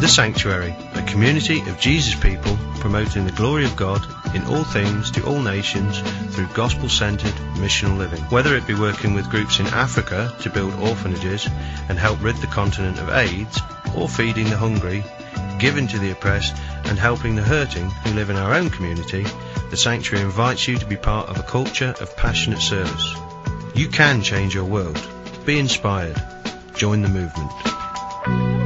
The Sanctuary, a community of Jesus people promoting the glory of God in all things to all nations through gospel centered missional living. Whether it be working with groups in Africa to build orphanages and help rid the continent of AIDS, or feeding the hungry, giving to the oppressed, and helping the hurting who live in our own community, the Sanctuary invites you to be part of a culture of passionate service. You can change your world. Be inspired. Join the movement.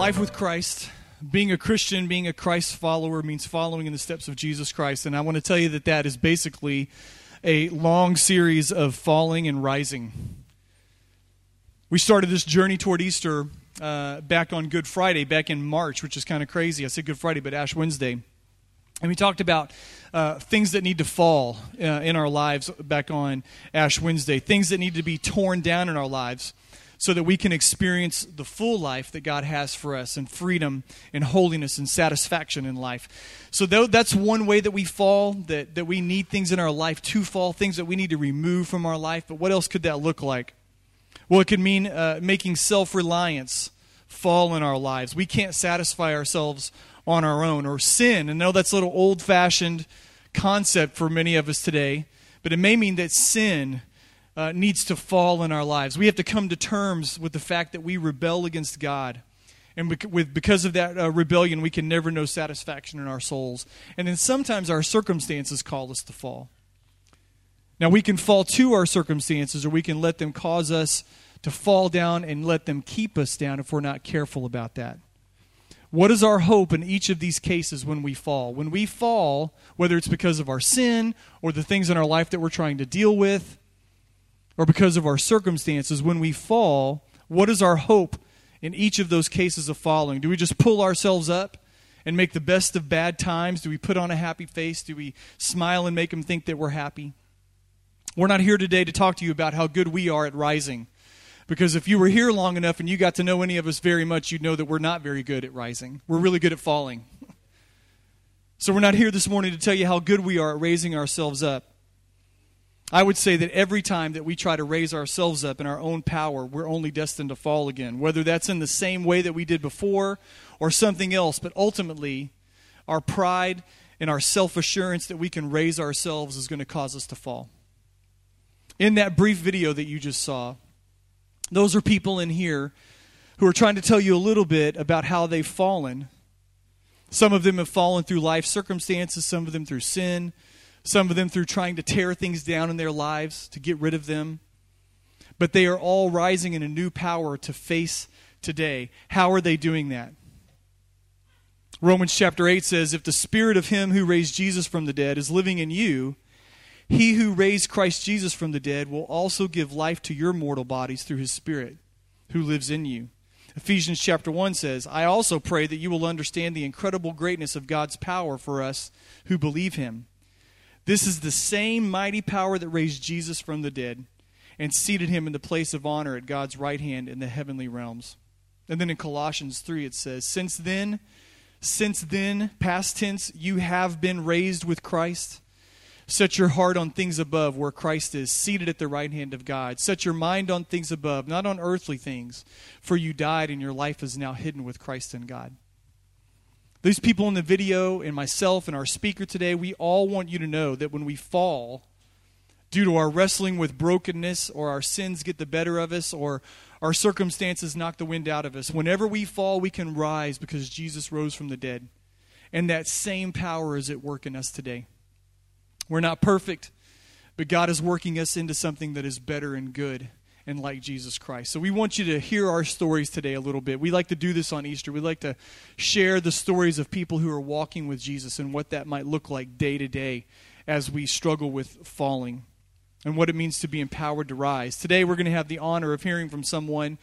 Life with Christ, being a Christian, being a Christ follower means following in the steps of Jesus Christ. And I want to tell you that that is basically a long series of falling and rising. We started this journey toward Easter uh, back on Good Friday, back in March, which is kind of crazy. I said Good Friday, but Ash Wednesday. And we talked about uh, things that need to fall uh, in our lives back on Ash Wednesday, things that need to be torn down in our lives so that we can experience the full life that God has for us and freedom and holiness and satisfaction in life. So though that's one way that we fall, that, that we need things in our life to fall, things that we need to remove from our life. But what else could that look like? Well, it could mean uh, making self reliance fall in our lives. We can't satisfy ourselves on our own, or sin. And I know that's a little old fashioned concept for many of us today, but it may mean that sin uh, needs to fall in our lives. We have to come to terms with the fact that we rebel against God. And with, because of that uh, rebellion, we can never know satisfaction in our souls. And then sometimes our circumstances call us to fall. Now, we can fall to our circumstances, or we can let them cause us to fall down and let them keep us down if we're not careful about that. What is our hope in each of these cases when we fall? When we fall, whether it's because of our sin or the things in our life that we're trying to deal with, or because of our circumstances, when we fall, what is our hope in each of those cases of falling? Do we just pull ourselves up and make the best of bad times? Do we put on a happy face? Do we smile and make them think that we're happy? We're not here today to talk to you about how good we are at rising. Because if you were here long enough and you got to know any of us very much, you'd know that we're not very good at rising. We're really good at falling. So we're not here this morning to tell you how good we are at raising ourselves up. I would say that every time that we try to raise ourselves up in our own power, we're only destined to fall again. Whether that's in the same way that we did before or something else, but ultimately, our pride and our self assurance that we can raise ourselves is going to cause us to fall. In that brief video that you just saw, those are people in here who are trying to tell you a little bit about how they've fallen. Some of them have fallen through life circumstances, some of them through sin, some of them through trying to tear things down in their lives to get rid of them. But they are all rising in a new power to face today. How are they doing that? Romans chapter 8 says, If the spirit of him who raised Jesus from the dead is living in you, he who raised Christ Jesus from the dead will also give life to your mortal bodies through his Spirit who lives in you. Ephesians chapter 1 says, I also pray that you will understand the incredible greatness of God's power for us who believe him. This is the same mighty power that raised Jesus from the dead and seated him in the place of honor at God's right hand in the heavenly realms. And then in Colossians 3 it says, Since then, since then, past tense, you have been raised with Christ. Set your heart on things above where Christ is, seated at the right hand of God. Set your mind on things above, not on earthly things, for you died and your life is now hidden with Christ in God. These people in the video, and myself, and our speaker today, we all want you to know that when we fall, due to our wrestling with brokenness, or our sins get the better of us, or our circumstances knock the wind out of us, whenever we fall, we can rise because Jesus rose from the dead. And that same power is at work in us today. We're not perfect, but God is working us into something that is better and good and like Jesus Christ. So we want you to hear our stories today a little bit. We like to do this on Easter. We like to share the stories of people who are walking with Jesus and what that might look like day to day as we struggle with falling and what it means to be empowered to rise. Today we're going to have the honor of hearing from someone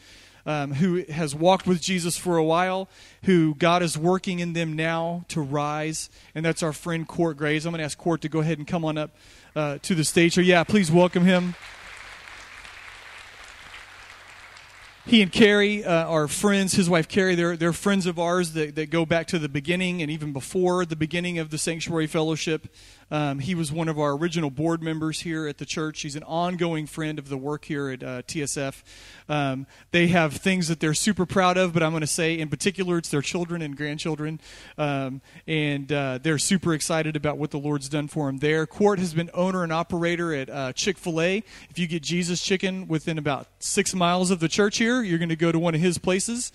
um, who has walked with Jesus for a while, who God is working in them now to rise, and that's our friend Court Graves. I'm going to ask Court to go ahead and come on up uh, to the stage. So, yeah, please welcome him. He and Carrie uh, are friends. His wife Carrie, they're, they're friends of ours that, that go back to the beginning and even before the beginning of the Sanctuary Fellowship. Um, he was one of our original board members here at the church. He's an ongoing friend of the work here at uh, TSF. Um, they have things that they're super proud of, but I'm going to say in particular it's their children and grandchildren. Um, and uh, they're super excited about what the Lord's done for them there. Court has been owner and operator at uh, Chick fil A. If you get Jesus Chicken within about six miles of the church here, you're going to go to one of his places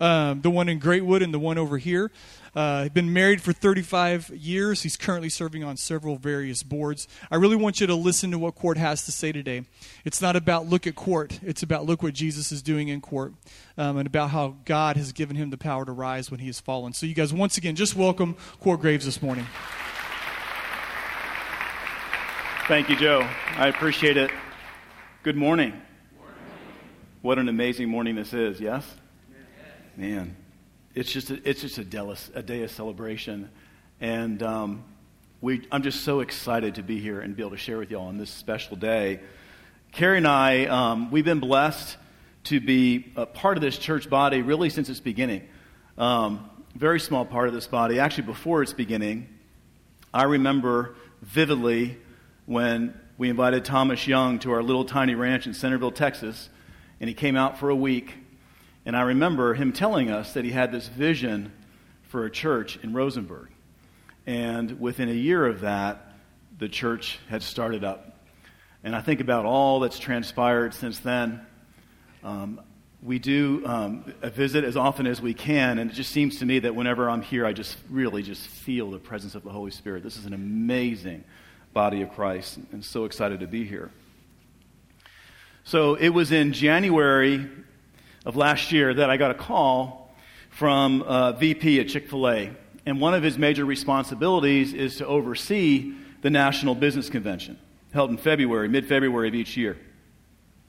um, the one in Greatwood and the one over here. Uh, been married for 35 years. He's currently serving on several various boards. I really want you to listen to what Court has to say today. It's not about look at Court, it's about look what Jesus is doing in Court um, and about how God has given him the power to rise when he has fallen. So, you guys, once again, just welcome Court Graves this morning. Thank you, Joe. I appreciate it. Good morning. What an amazing morning this is, yes? Man it's just a, it's just a, delis, a day of celebration, and um, we, I'm just so excited to be here and be able to share with y'all on this special day. Carrie and I, um, we've been blessed to be a part of this church body really since its beginning. Um, very small part of this body. Actually, before its beginning, I remember vividly when we invited Thomas Young to our little tiny ranch in Centerville, Texas, and he came out for a week and I remember him telling us that he had this vision for a church in Rosenberg. And within a year of that, the church had started up. And I think about all that's transpired since then. Um, we do um, a visit as often as we can, and it just seems to me that whenever I'm here, I just really just feel the presence of the Holy Spirit. This is an amazing body of Christ, and so excited to be here. So it was in January of last year that I got a call from uh, a VP at Chick fil A. And one of his major responsibilities is to oversee the National Business Convention held in February, mid February of each year.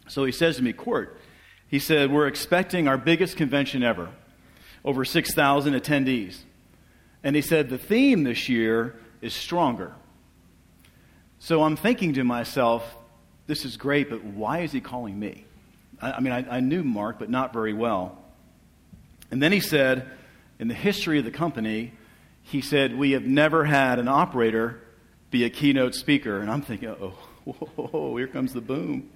So he says to me, Court, he said, We're expecting our biggest convention ever, over 6,000 attendees. And he said, The theme this year is stronger. So I'm thinking to myself, This is great, but why is he calling me? I, I mean, I, I knew Mark, but not very well. And then he said, in the history of the company, he said, We have never had an operator be a keynote speaker. And I'm thinking, oh, whoa, here comes the boom.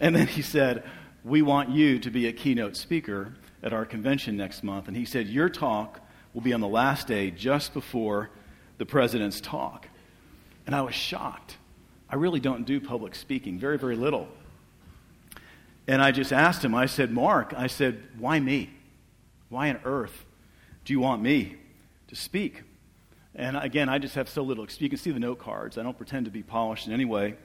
And then he said, We want you to be a keynote speaker at our convention next month. And he said, Your talk will be on the last day just before the president's talk. And I was shocked. I really don't do public speaking, very, very little. And I just asked him, I said, Mark, I said, why me? Why on earth do you want me to speak? And again, I just have so little. You can see the note cards. I don't pretend to be polished in any way.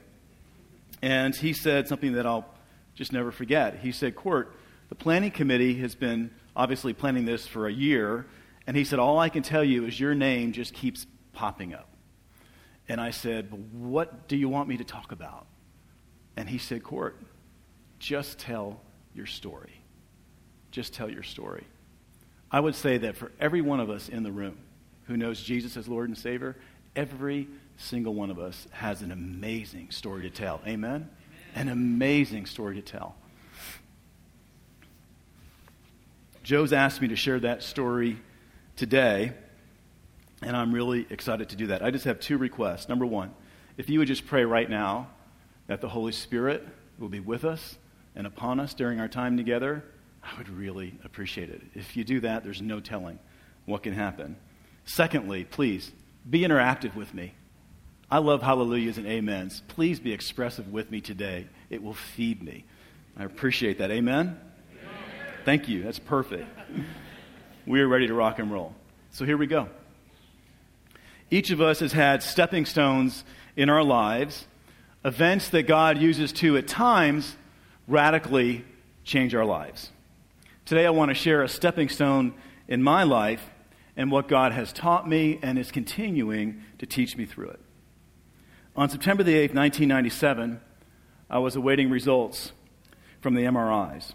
And he said something that I'll just never forget. He said, Court, the planning committee has been obviously planning this for a year. And he said, All I can tell you is your name just keeps popping up. And I said, What do you want me to talk about? And he said, Court, just tell your story. Just tell your story. I would say that for every one of us in the room who knows Jesus as Lord and Savior, every single one of us has an amazing story to tell. Amen? Amen. An amazing story to tell. Joe's asked me to share that story today, and I'm really excited to do that. I just have two requests. Number one, if you would just pray right now that the Holy Spirit will be with us and upon us during our time together, I would really appreciate it. If you do that, there's no telling what can happen. Secondly, please be interactive with me. I love hallelujahs and amens. Please be expressive with me today. It will feed me. I appreciate that. Amen? Amen. Thank you. That's perfect. we are ready to rock and roll. So here we go. Each of us has had stepping stones in our lives, events that God uses to, at times, radically change our lives. Today, I want to share a stepping stone in my life and what God has taught me and is continuing to teach me through it. On September the 8th, 1997, I was awaiting results from the MRIs.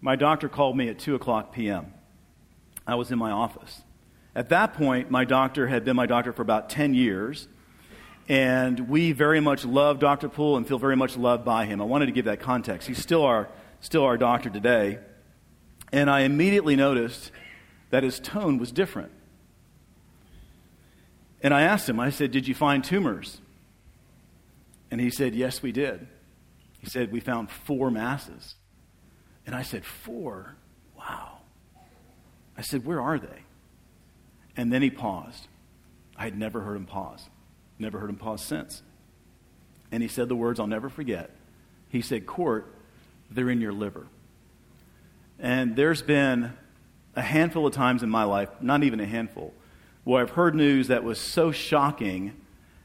My doctor called me at 2 o'clock p.m. I was in my office. At that point, my doctor had been my doctor for about 10 years and we very much love Dr. Poole and feel very much loved by him. I wanted to give that context. He's still our, still our doctor today. And I immediately noticed that his tone was different. And I asked him, I said, Did you find tumors? And he said, Yes, we did. He said, We found four masses. And I said, Four? Wow. I said, Where are they? And then he paused. I had never heard him pause. Never heard him pause since. And he said the words I'll never forget. He said, Court, they're in your liver. And there's been a handful of times in my life, not even a handful, where I've heard news that was so shocking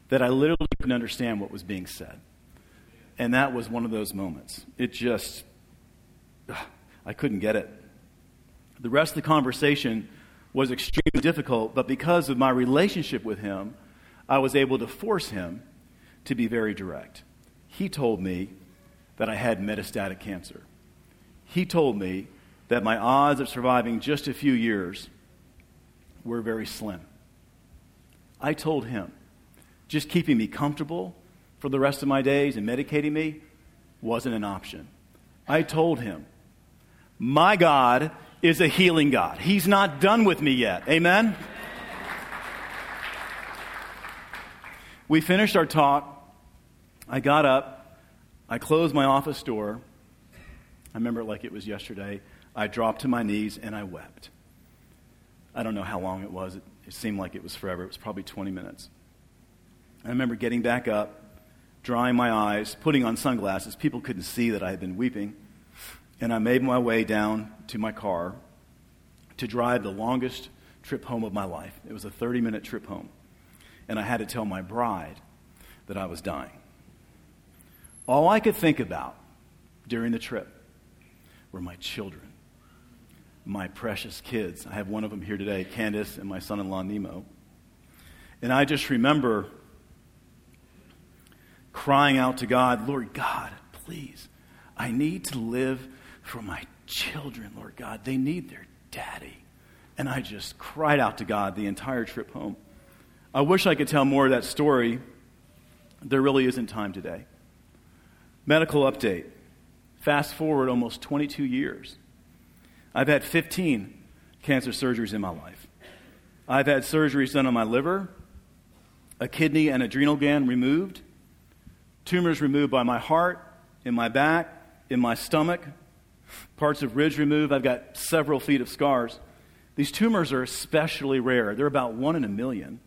that I literally couldn't understand what was being said. And that was one of those moments. It just, I couldn't get it. The rest of the conversation was extremely difficult, but because of my relationship with him, I was able to force him to be very direct. He told me that I had metastatic cancer. He told me that my odds of surviving just a few years were very slim. I told him just keeping me comfortable for the rest of my days and medicating me wasn't an option. I told him, My God is a healing God. He's not done with me yet. Amen? We finished our talk. I got up. I closed my office door. I remember it like it was yesterday. I dropped to my knees and I wept. I don't know how long it was. It, it seemed like it was forever. It was probably 20 minutes. I remember getting back up, drying my eyes, putting on sunglasses. People couldn't see that I had been weeping. And I made my way down to my car to drive the longest trip home of my life. It was a 30 minute trip home. And I had to tell my bride that I was dying. All I could think about during the trip were my children my precious kids. I have one of them here today, Candace, and my son in law, Nemo. And I just remember crying out to God, Lord God, please, I need to live for my children, Lord God. They need their daddy. And I just cried out to God the entire trip home. I wish I could tell more of that story. There really isn't time today. Medical update. Fast forward almost 22 years. I've had 15 cancer surgeries in my life. I've had surgeries done on my liver, a kidney and adrenal gland removed, tumors removed by my heart, in my back, in my stomach, parts of ridge removed. I've got several feet of scars. These tumors are especially rare. They're about one in a million,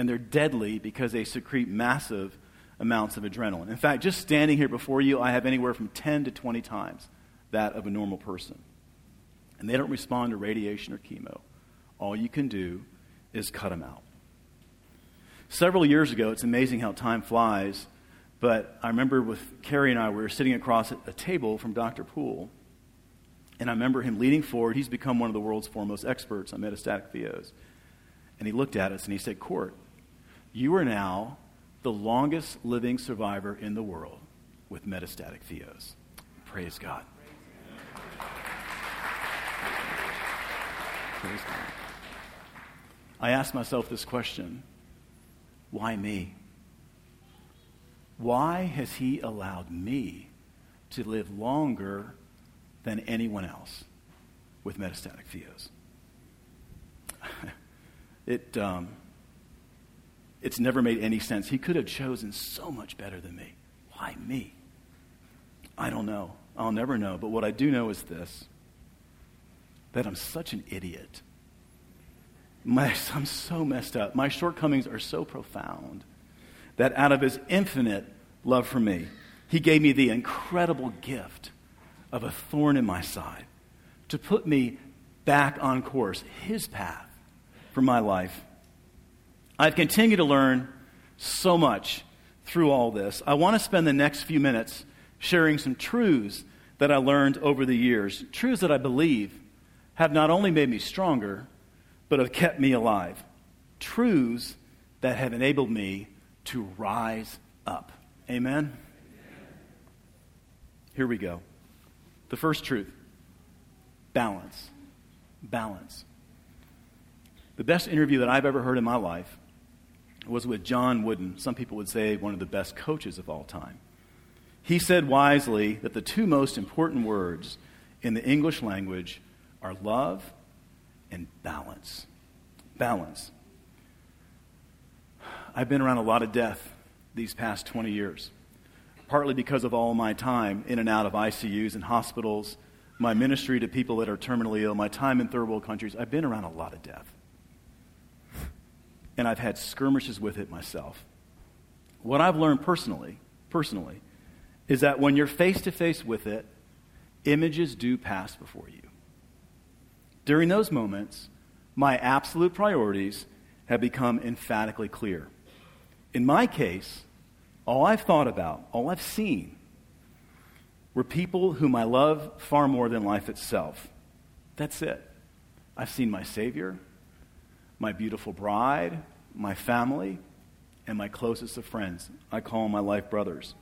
and they're deadly because they secrete massive amounts of adrenaline. In fact, just standing here before you, I have anywhere from 10 to 20 times that of a normal person and they don't respond to radiation or chemo, all you can do is cut them out. Several years ago, it's amazing how time flies, but I remember with Carrie and I, we were sitting across a table from Dr. Poole, and I remember him leaning forward. He's become one of the world's foremost experts on metastatic pheos. And he looked at us and he said, Court, you are now the longest living survivor in the world with metastatic pheos. Praise God. Praise God. I asked myself this question why me? Why has he allowed me to live longer than anyone else with metastatic pheos? it, um, it's never made any sense. He could have chosen so much better than me. Why me? I don't know. I'll never know. But what I do know is this that I'm such an idiot. My, I'm so messed up. My shortcomings are so profound that out of his infinite love for me, he gave me the incredible gift of a thorn in my side to put me back on course, his path for my life. I've continued to learn so much through all this. I want to spend the next few minutes sharing some truths that I learned over the years, truths that I believe have not only made me stronger, but have kept me alive. Truths that have enabled me to rise up. Amen? Here we go. The first truth balance. Balance. The best interview that I've ever heard in my life was with John Wooden. Some people would say one of the best coaches of all time. He said wisely that the two most important words in the English language are love and balance. Balance. I've been around a lot of death these past 20 years, partly because of all my time in and out of ICUs and hospitals, my ministry to people that are terminally ill, my time in third world countries. I've been around a lot of death. And I've had skirmishes with it myself. What I've learned personally, personally, is that when you're face to face with it, images do pass before you. During those moments, my absolute priorities have become emphatically clear. In my case, all I've thought about, all I've seen, were people whom I love far more than life itself. That's it. I've seen my Savior, my beautiful bride, my family, and my closest of friends. I call my life brothers.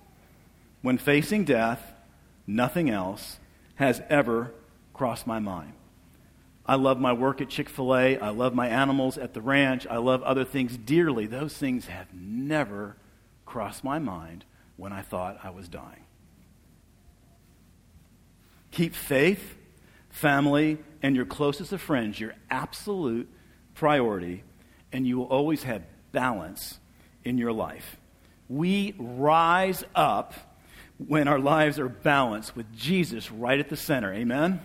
When facing death, nothing else has ever crossed my mind. I love my work at Chick fil A. I love my animals at the ranch. I love other things dearly. Those things have never crossed my mind when I thought I was dying. Keep faith, family, and your closest of friends your absolute priority, and you will always have balance in your life. We rise up when our lives are balanced with Jesus right at the center. Amen?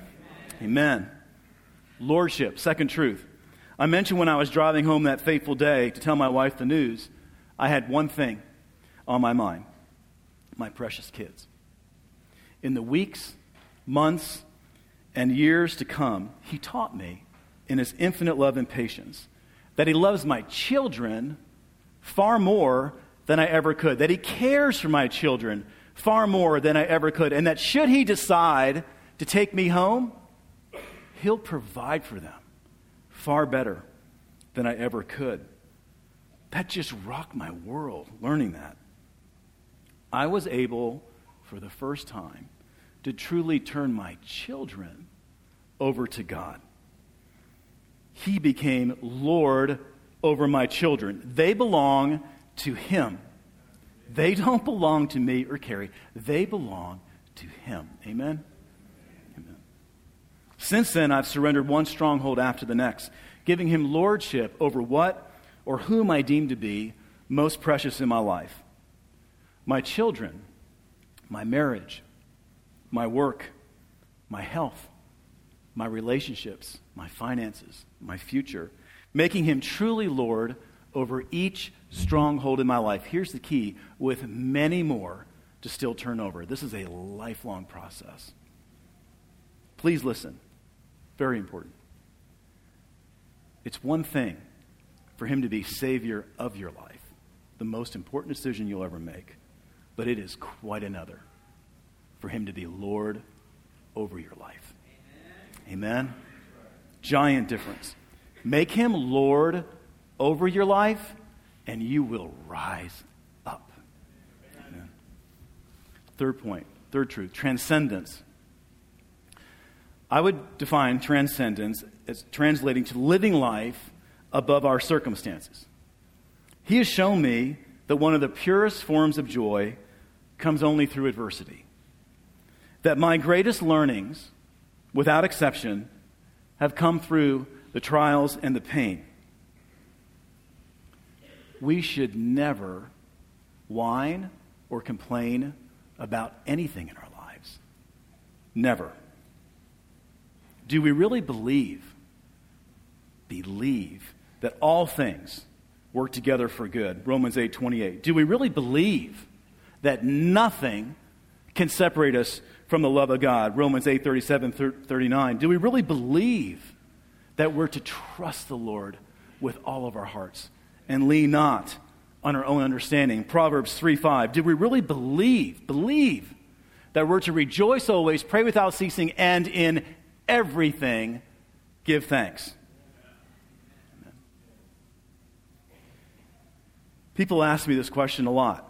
Amen. Amen. Lordship, second truth. I mentioned when I was driving home that fateful day to tell my wife the news, I had one thing on my mind my precious kids. In the weeks, months, and years to come, He taught me, in His infinite love and patience, that He loves my children far more than I ever could, that He cares for my children far more than I ever could, and that should He decide to take me home, He'll provide for them far better than I ever could. That just rocked my world, learning that. I was able, for the first time, to truly turn my children over to God. He became Lord over my children. They belong to Him. They don't belong to me or Carrie. They belong to Him. Amen? Amen. Since then, I've surrendered one stronghold after the next, giving him lordship over what or whom I deem to be most precious in my life my children, my marriage, my work, my health, my relationships, my finances, my future, making him truly Lord over each stronghold in my life. Here's the key with many more to still turn over. This is a lifelong process. Please listen. Very important. It's one thing for him to be Savior of your life, the most important decision you'll ever make, but it is quite another for him to be Lord over your life. Amen? Giant difference. Make him Lord over your life, and you will rise up. Amen. Third point, third truth transcendence. I would define transcendence as translating to living life above our circumstances. He has shown me that one of the purest forms of joy comes only through adversity. That my greatest learnings, without exception, have come through the trials and the pain. We should never whine or complain about anything in our lives. Never. Do we really believe, believe that all things work together for good? Romans 8 28. Do we really believe that nothing can separate us from the love of God? Romans 8 37 39. Do we really believe that we're to trust the Lord with all of our hearts and lean not on our own understanding? Proverbs 3 5. Do we really believe, believe that we're to rejoice always, pray without ceasing, and in everything, give thanks. People ask me this question a lot.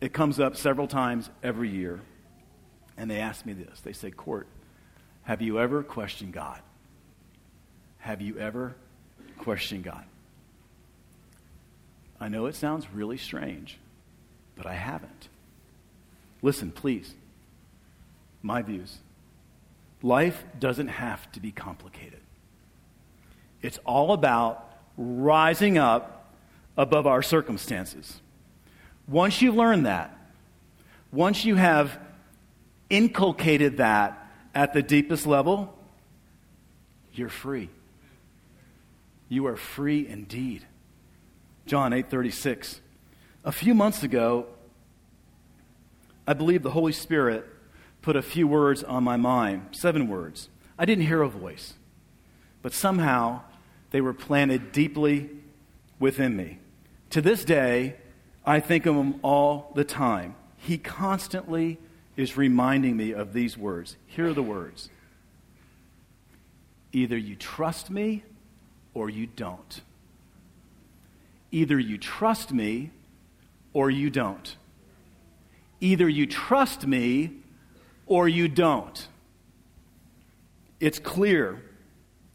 It comes up several times every year. And they ask me this. They say, Court, have you ever questioned God? Have you ever questioned God? I know it sounds really strange, but I haven't. Listen, please. My views. Life doesn't have to be complicated. It's all about rising up above our circumstances. Once you learn that, once you have inculcated that at the deepest level, you're free. You are free indeed. John 8:36. A few months ago, I believe the Holy Spirit put a few words on my mind, seven words. I didn't hear a voice, but somehow they were planted deeply within me. To this day, I think of them all the time. He constantly is reminding me of these words. Here are the words Either you trust me or you don't. Either you trust me or you don't. Either you trust me or you don't. It's clear.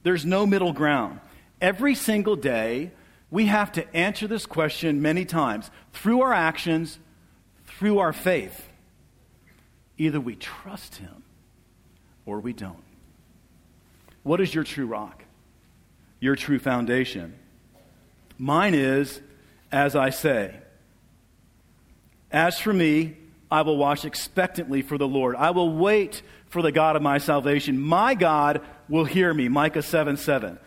There's no middle ground. Every single day, we have to answer this question many times through our actions, through our faith. Either we trust Him or we don't. What is your true rock? Your true foundation? Mine is, as I say. As for me, I will watch expectantly for the Lord. I will wait for the God of my salvation. My God will hear me. Micah 7 7.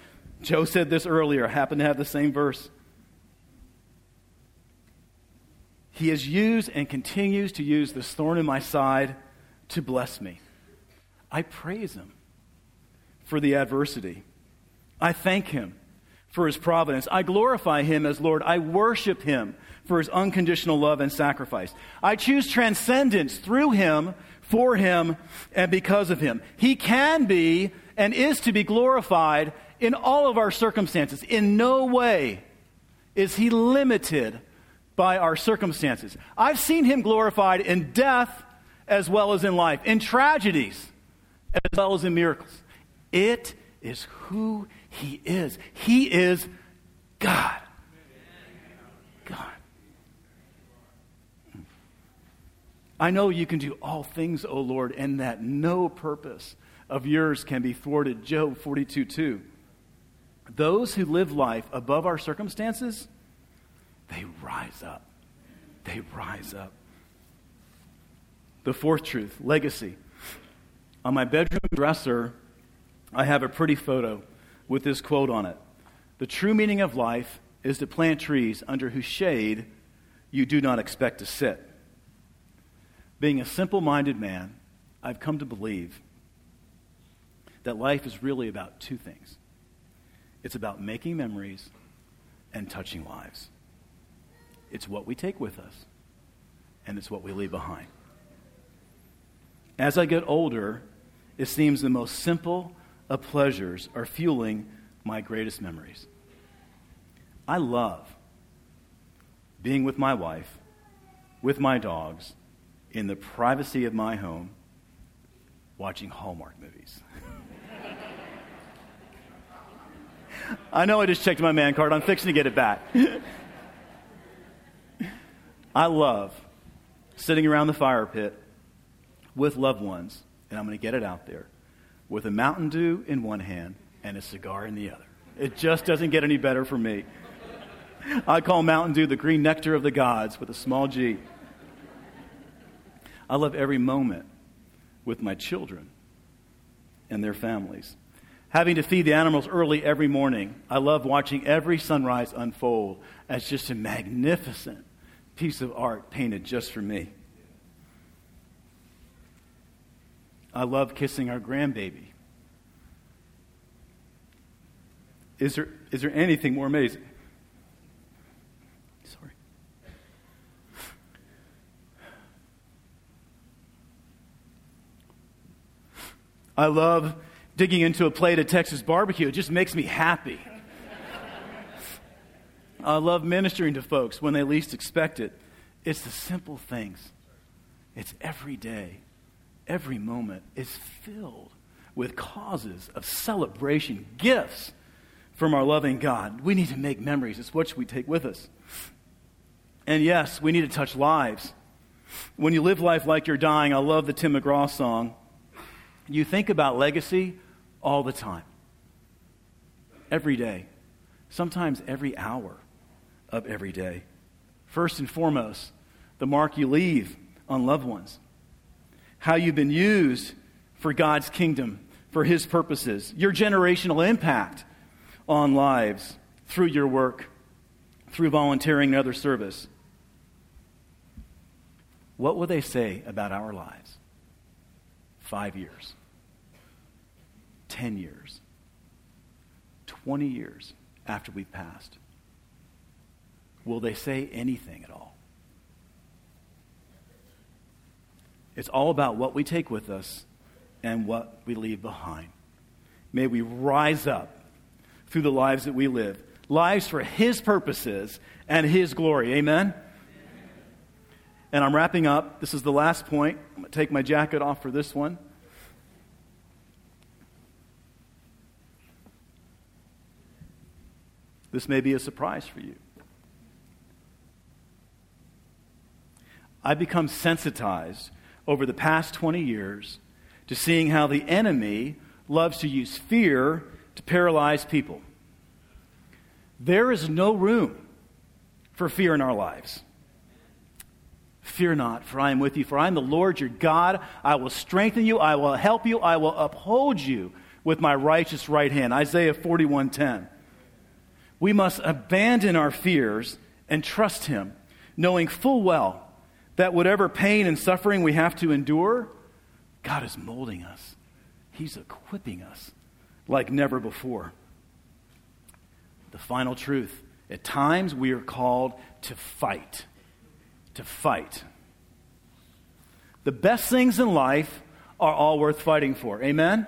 Joe said this earlier, happen to have the same verse. He has used and continues to use this thorn in my side to bless me. I praise him for the adversity. I thank him for his providence. I glorify him as Lord. I worship him for his unconditional love and sacrifice. I choose transcendence through him, for him, and because of him. He can be and is to be glorified in all of our circumstances. In no way is he limited by our circumstances. I've seen him glorified in death as well as in life, in tragedies as well as in miracles. It is who he is. He is God. God. I know you can do all things, O Lord, and that no purpose of yours can be thwarted. Job 42 2. Those who live life above our circumstances, they rise up. They rise up. The fourth truth legacy. On my bedroom dresser, I have a pretty photo with this quote on it The true meaning of life is to plant trees under whose shade you do not expect to sit. Being a simple minded man, I've come to believe that life is really about two things it's about making memories and touching lives. It's what we take with us, and it's what we leave behind. As I get older, it seems the most simple of pleasures are fueling my greatest memories. I love being with my wife, with my dogs, in the privacy of my home, watching Hallmark movies. I know I just checked my man card. I'm fixing to get it back. I love sitting around the fire pit with loved ones, and I'm going to get it out there, with a Mountain Dew in one hand and a cigar in the other. It just doesn't get any better for me. I call Mountain Dew the green nectar of the gods with a small g. I love every moment with my children and their families. Having to feed the animals early every morning, I love watching every sunrise unfold as just a magnificent piece of art painted just for me. I love kissing our grandbaby. Is there, is there anything more amazing? Sorry. I love digging into a plate of Texas barbecue. It just makes me happy. I love ministering to folks when they least expect it. It's the simple things, it's every day, every moment is filled with causes of celebration, gifts from our loving God. We need to make memories. It's what we take with us. And yes, we need to touch lives. When you live life like you're dying, I love the Tim McGraw song. You think about legacy all the time, every day, sometimes every hour of every day. First and foremost, the mark you leave on loved ones, how you've been used for God's kingdom, for His purposes, your generational impact on lives through your work, through volunteering and other service. What will they say about our lives? Five years, 10 years, 20 years after we've passed? Will they say anything at all? It's all about what we take with us and what we leave behind. May we rise up through the lives that we live, lives for His purposes and His glory. Amen? And I'm wrapping up. This is the last point. I'm going to take my jacket off for this one. This may be a surprise for you. I've become sensitized over the past 20 years to seeing how the enemy loves to use fear to paralyze people. There is no room for fear in our lives. Fear not, for I am with you, for I am the Lord your God. I will strengthen you, I will help you, I will uphold you with my righteous right hand. Isaiah 41:10. We must abandon our fears and trust him, knowing full well that whatever pain and suffering we have to endure, God is molding us. He's equipping us like never before. The final truth at times we are called to fight. To fight. The best things in life are all worth fighting for. Amen?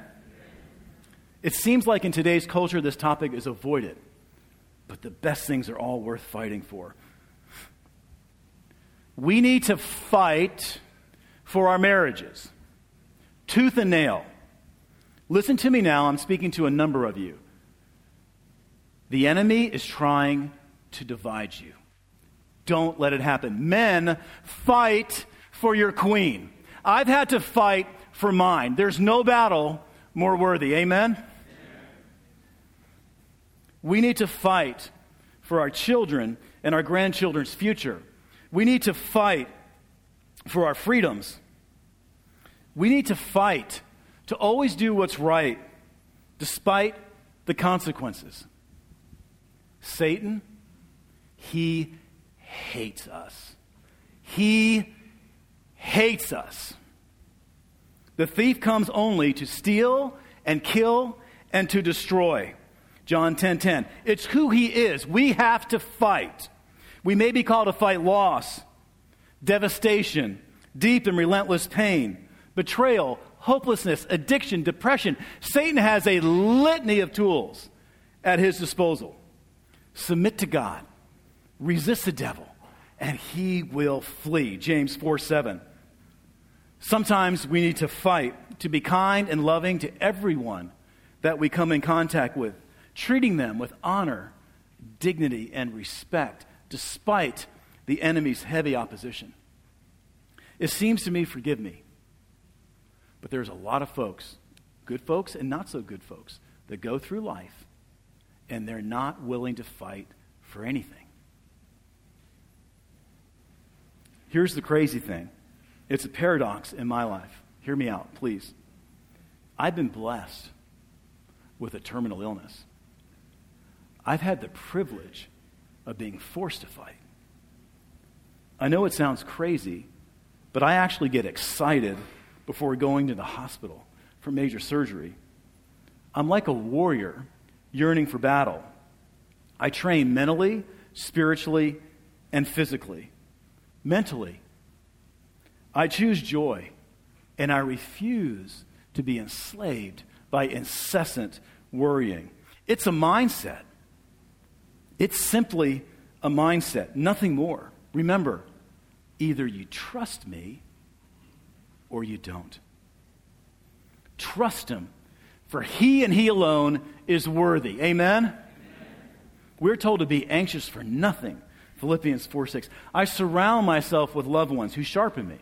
It seems like in today's culture this topic is avoided, but the best things are all worth fighting for. We need to fight for our marriages, tooth and nail. Listen to me now. I'm speaking to a number of you. The enemy is trying to divide you. Don't let it happen. Men, fight for your queen. I've had to fight for mine. There's no battle more worthy. Amen? We need to fight for our children and our grandchildren's future. We need to fight for our freedoms. We need to fight to always do what's right despite the consequences. Satan, he hates us. He hates us. The thief comes only to steal and kill and to destroy. John 10:10. 10, 10. It's who he is. We have to fight. We may be called to fight loss, devastation, deep and relentless pain, betrayal, hopelessness, addiction, depression. Satan has a litany of tools at his disposal. Submit to God, resist the devil, and he will flee. James 4 7. Sometimes we need to fight to be kind and loving to everyone that we come in contact with, treating them with honor, dignity, and respect despite the enemy's heavy opposition. It seems to me, forgive me, but there's a lot of folks, good folks and not so good folks, that go through life and they're not willing to fight for anything. Here's the crazy thing it's a paradox in my life. Hear me out, please. I've been blessed with a terminal illness. I've had the privilege of being forced to fight. I know it sounds crazy, but I actually get excited before going to the hospital for major surgery. I'm like a warrior yearning for battle. I train mentally, spiritually, and physically. Mentally, I choose joy, and I refuse to be enslaved by incessant worrying. It's a mindset. It's simply a mindset, nothing more. Remember, either you trust me or you don't. Trust him, for he and he alone is worthy. Amen? Amen? We're told to be anxious for nothing. Philippians 4 6. I surround myself with loved ones who sharpen me.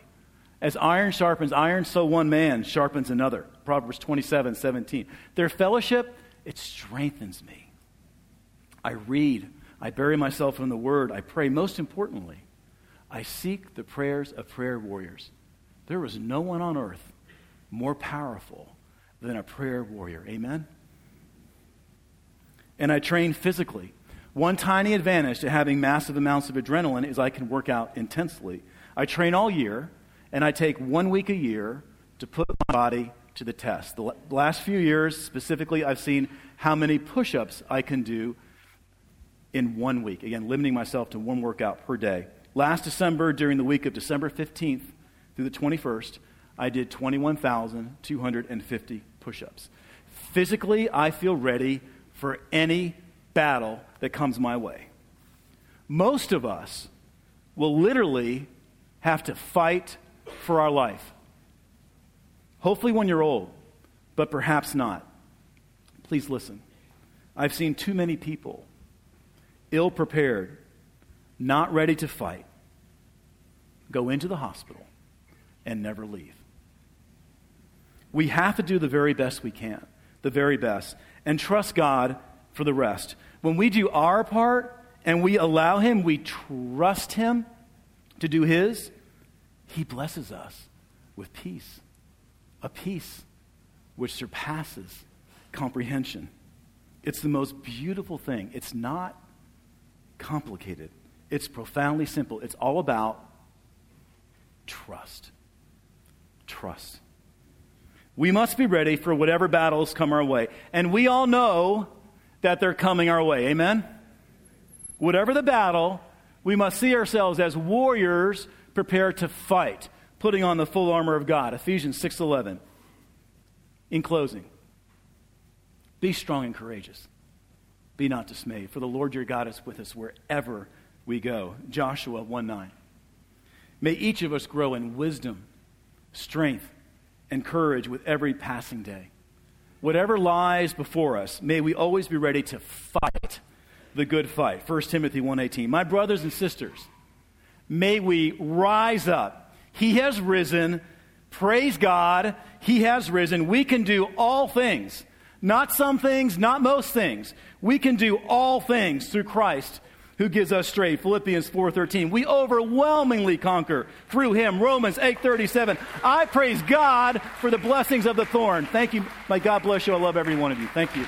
As iron sharpens iron, so one man sharpens another. Proverbs 27 17. Their fellowship, it strengthens me. I read, I bury myself in the Word. I pray. Most importantly, I seek the prayers of prayer warriors. There was no one on earth more powerful than a prayer warrior. Amen? And I train physically. One tiny advantage to having massive amounts of adrenaline is I can work out intensely. I train all year, and I take one week a year to put my body to the test. The last few years, specifically, I've seen how many push ups I can do in one week. Again, limiting myself to one workout per day. Last December, during the week of December 15th through the 21st, I did 21,250 push ups. Physically, I feel ready for any battle that comes my way. Most of us will literally have to fight for our life. Hopefully, when you're old, but perhaps not. Please listen. I've seen too many people ill prepared, not ready to fight, go into the hospital and never leave. We have to do the very best we can, the very best, and trust God for the rest. When we do our part and we allow Him, we trust Him to do His, He blesses us with peace, a peace which surpasses comprehension. It's the most beautiful thing. It's not complicated, it's profoundly simple. It's all about trust. Trust. We must be ready for whatever battles come our way. And we all know that they're coming our way. Amen? Whatever the battle, we must see ourselves as warriors prepared to fight, putting on the full armor of God. Ephesians 6:11. In closing, be strong and courageous. Be not dismayed, for the Lord your God is with us wherever we go. Joshua 1 9. May each of us grow in wisdom, strength, and courage with every passing day. Whatever lies before us, may we always be ready to fight the good fight. 1 Timothy 1:18. My brothers and sisters, may we rise up. He has risen. Praise God. He has risen. We can do all things. Not some things, not most things. We can do all things through Christ who gives us strength. Philippians 4:13. We overwhelmingly conquer through him. Romans 8:37. I praise God for the blessings of the thorn. Thank you. My God bless you. I love every one of you. Thank you.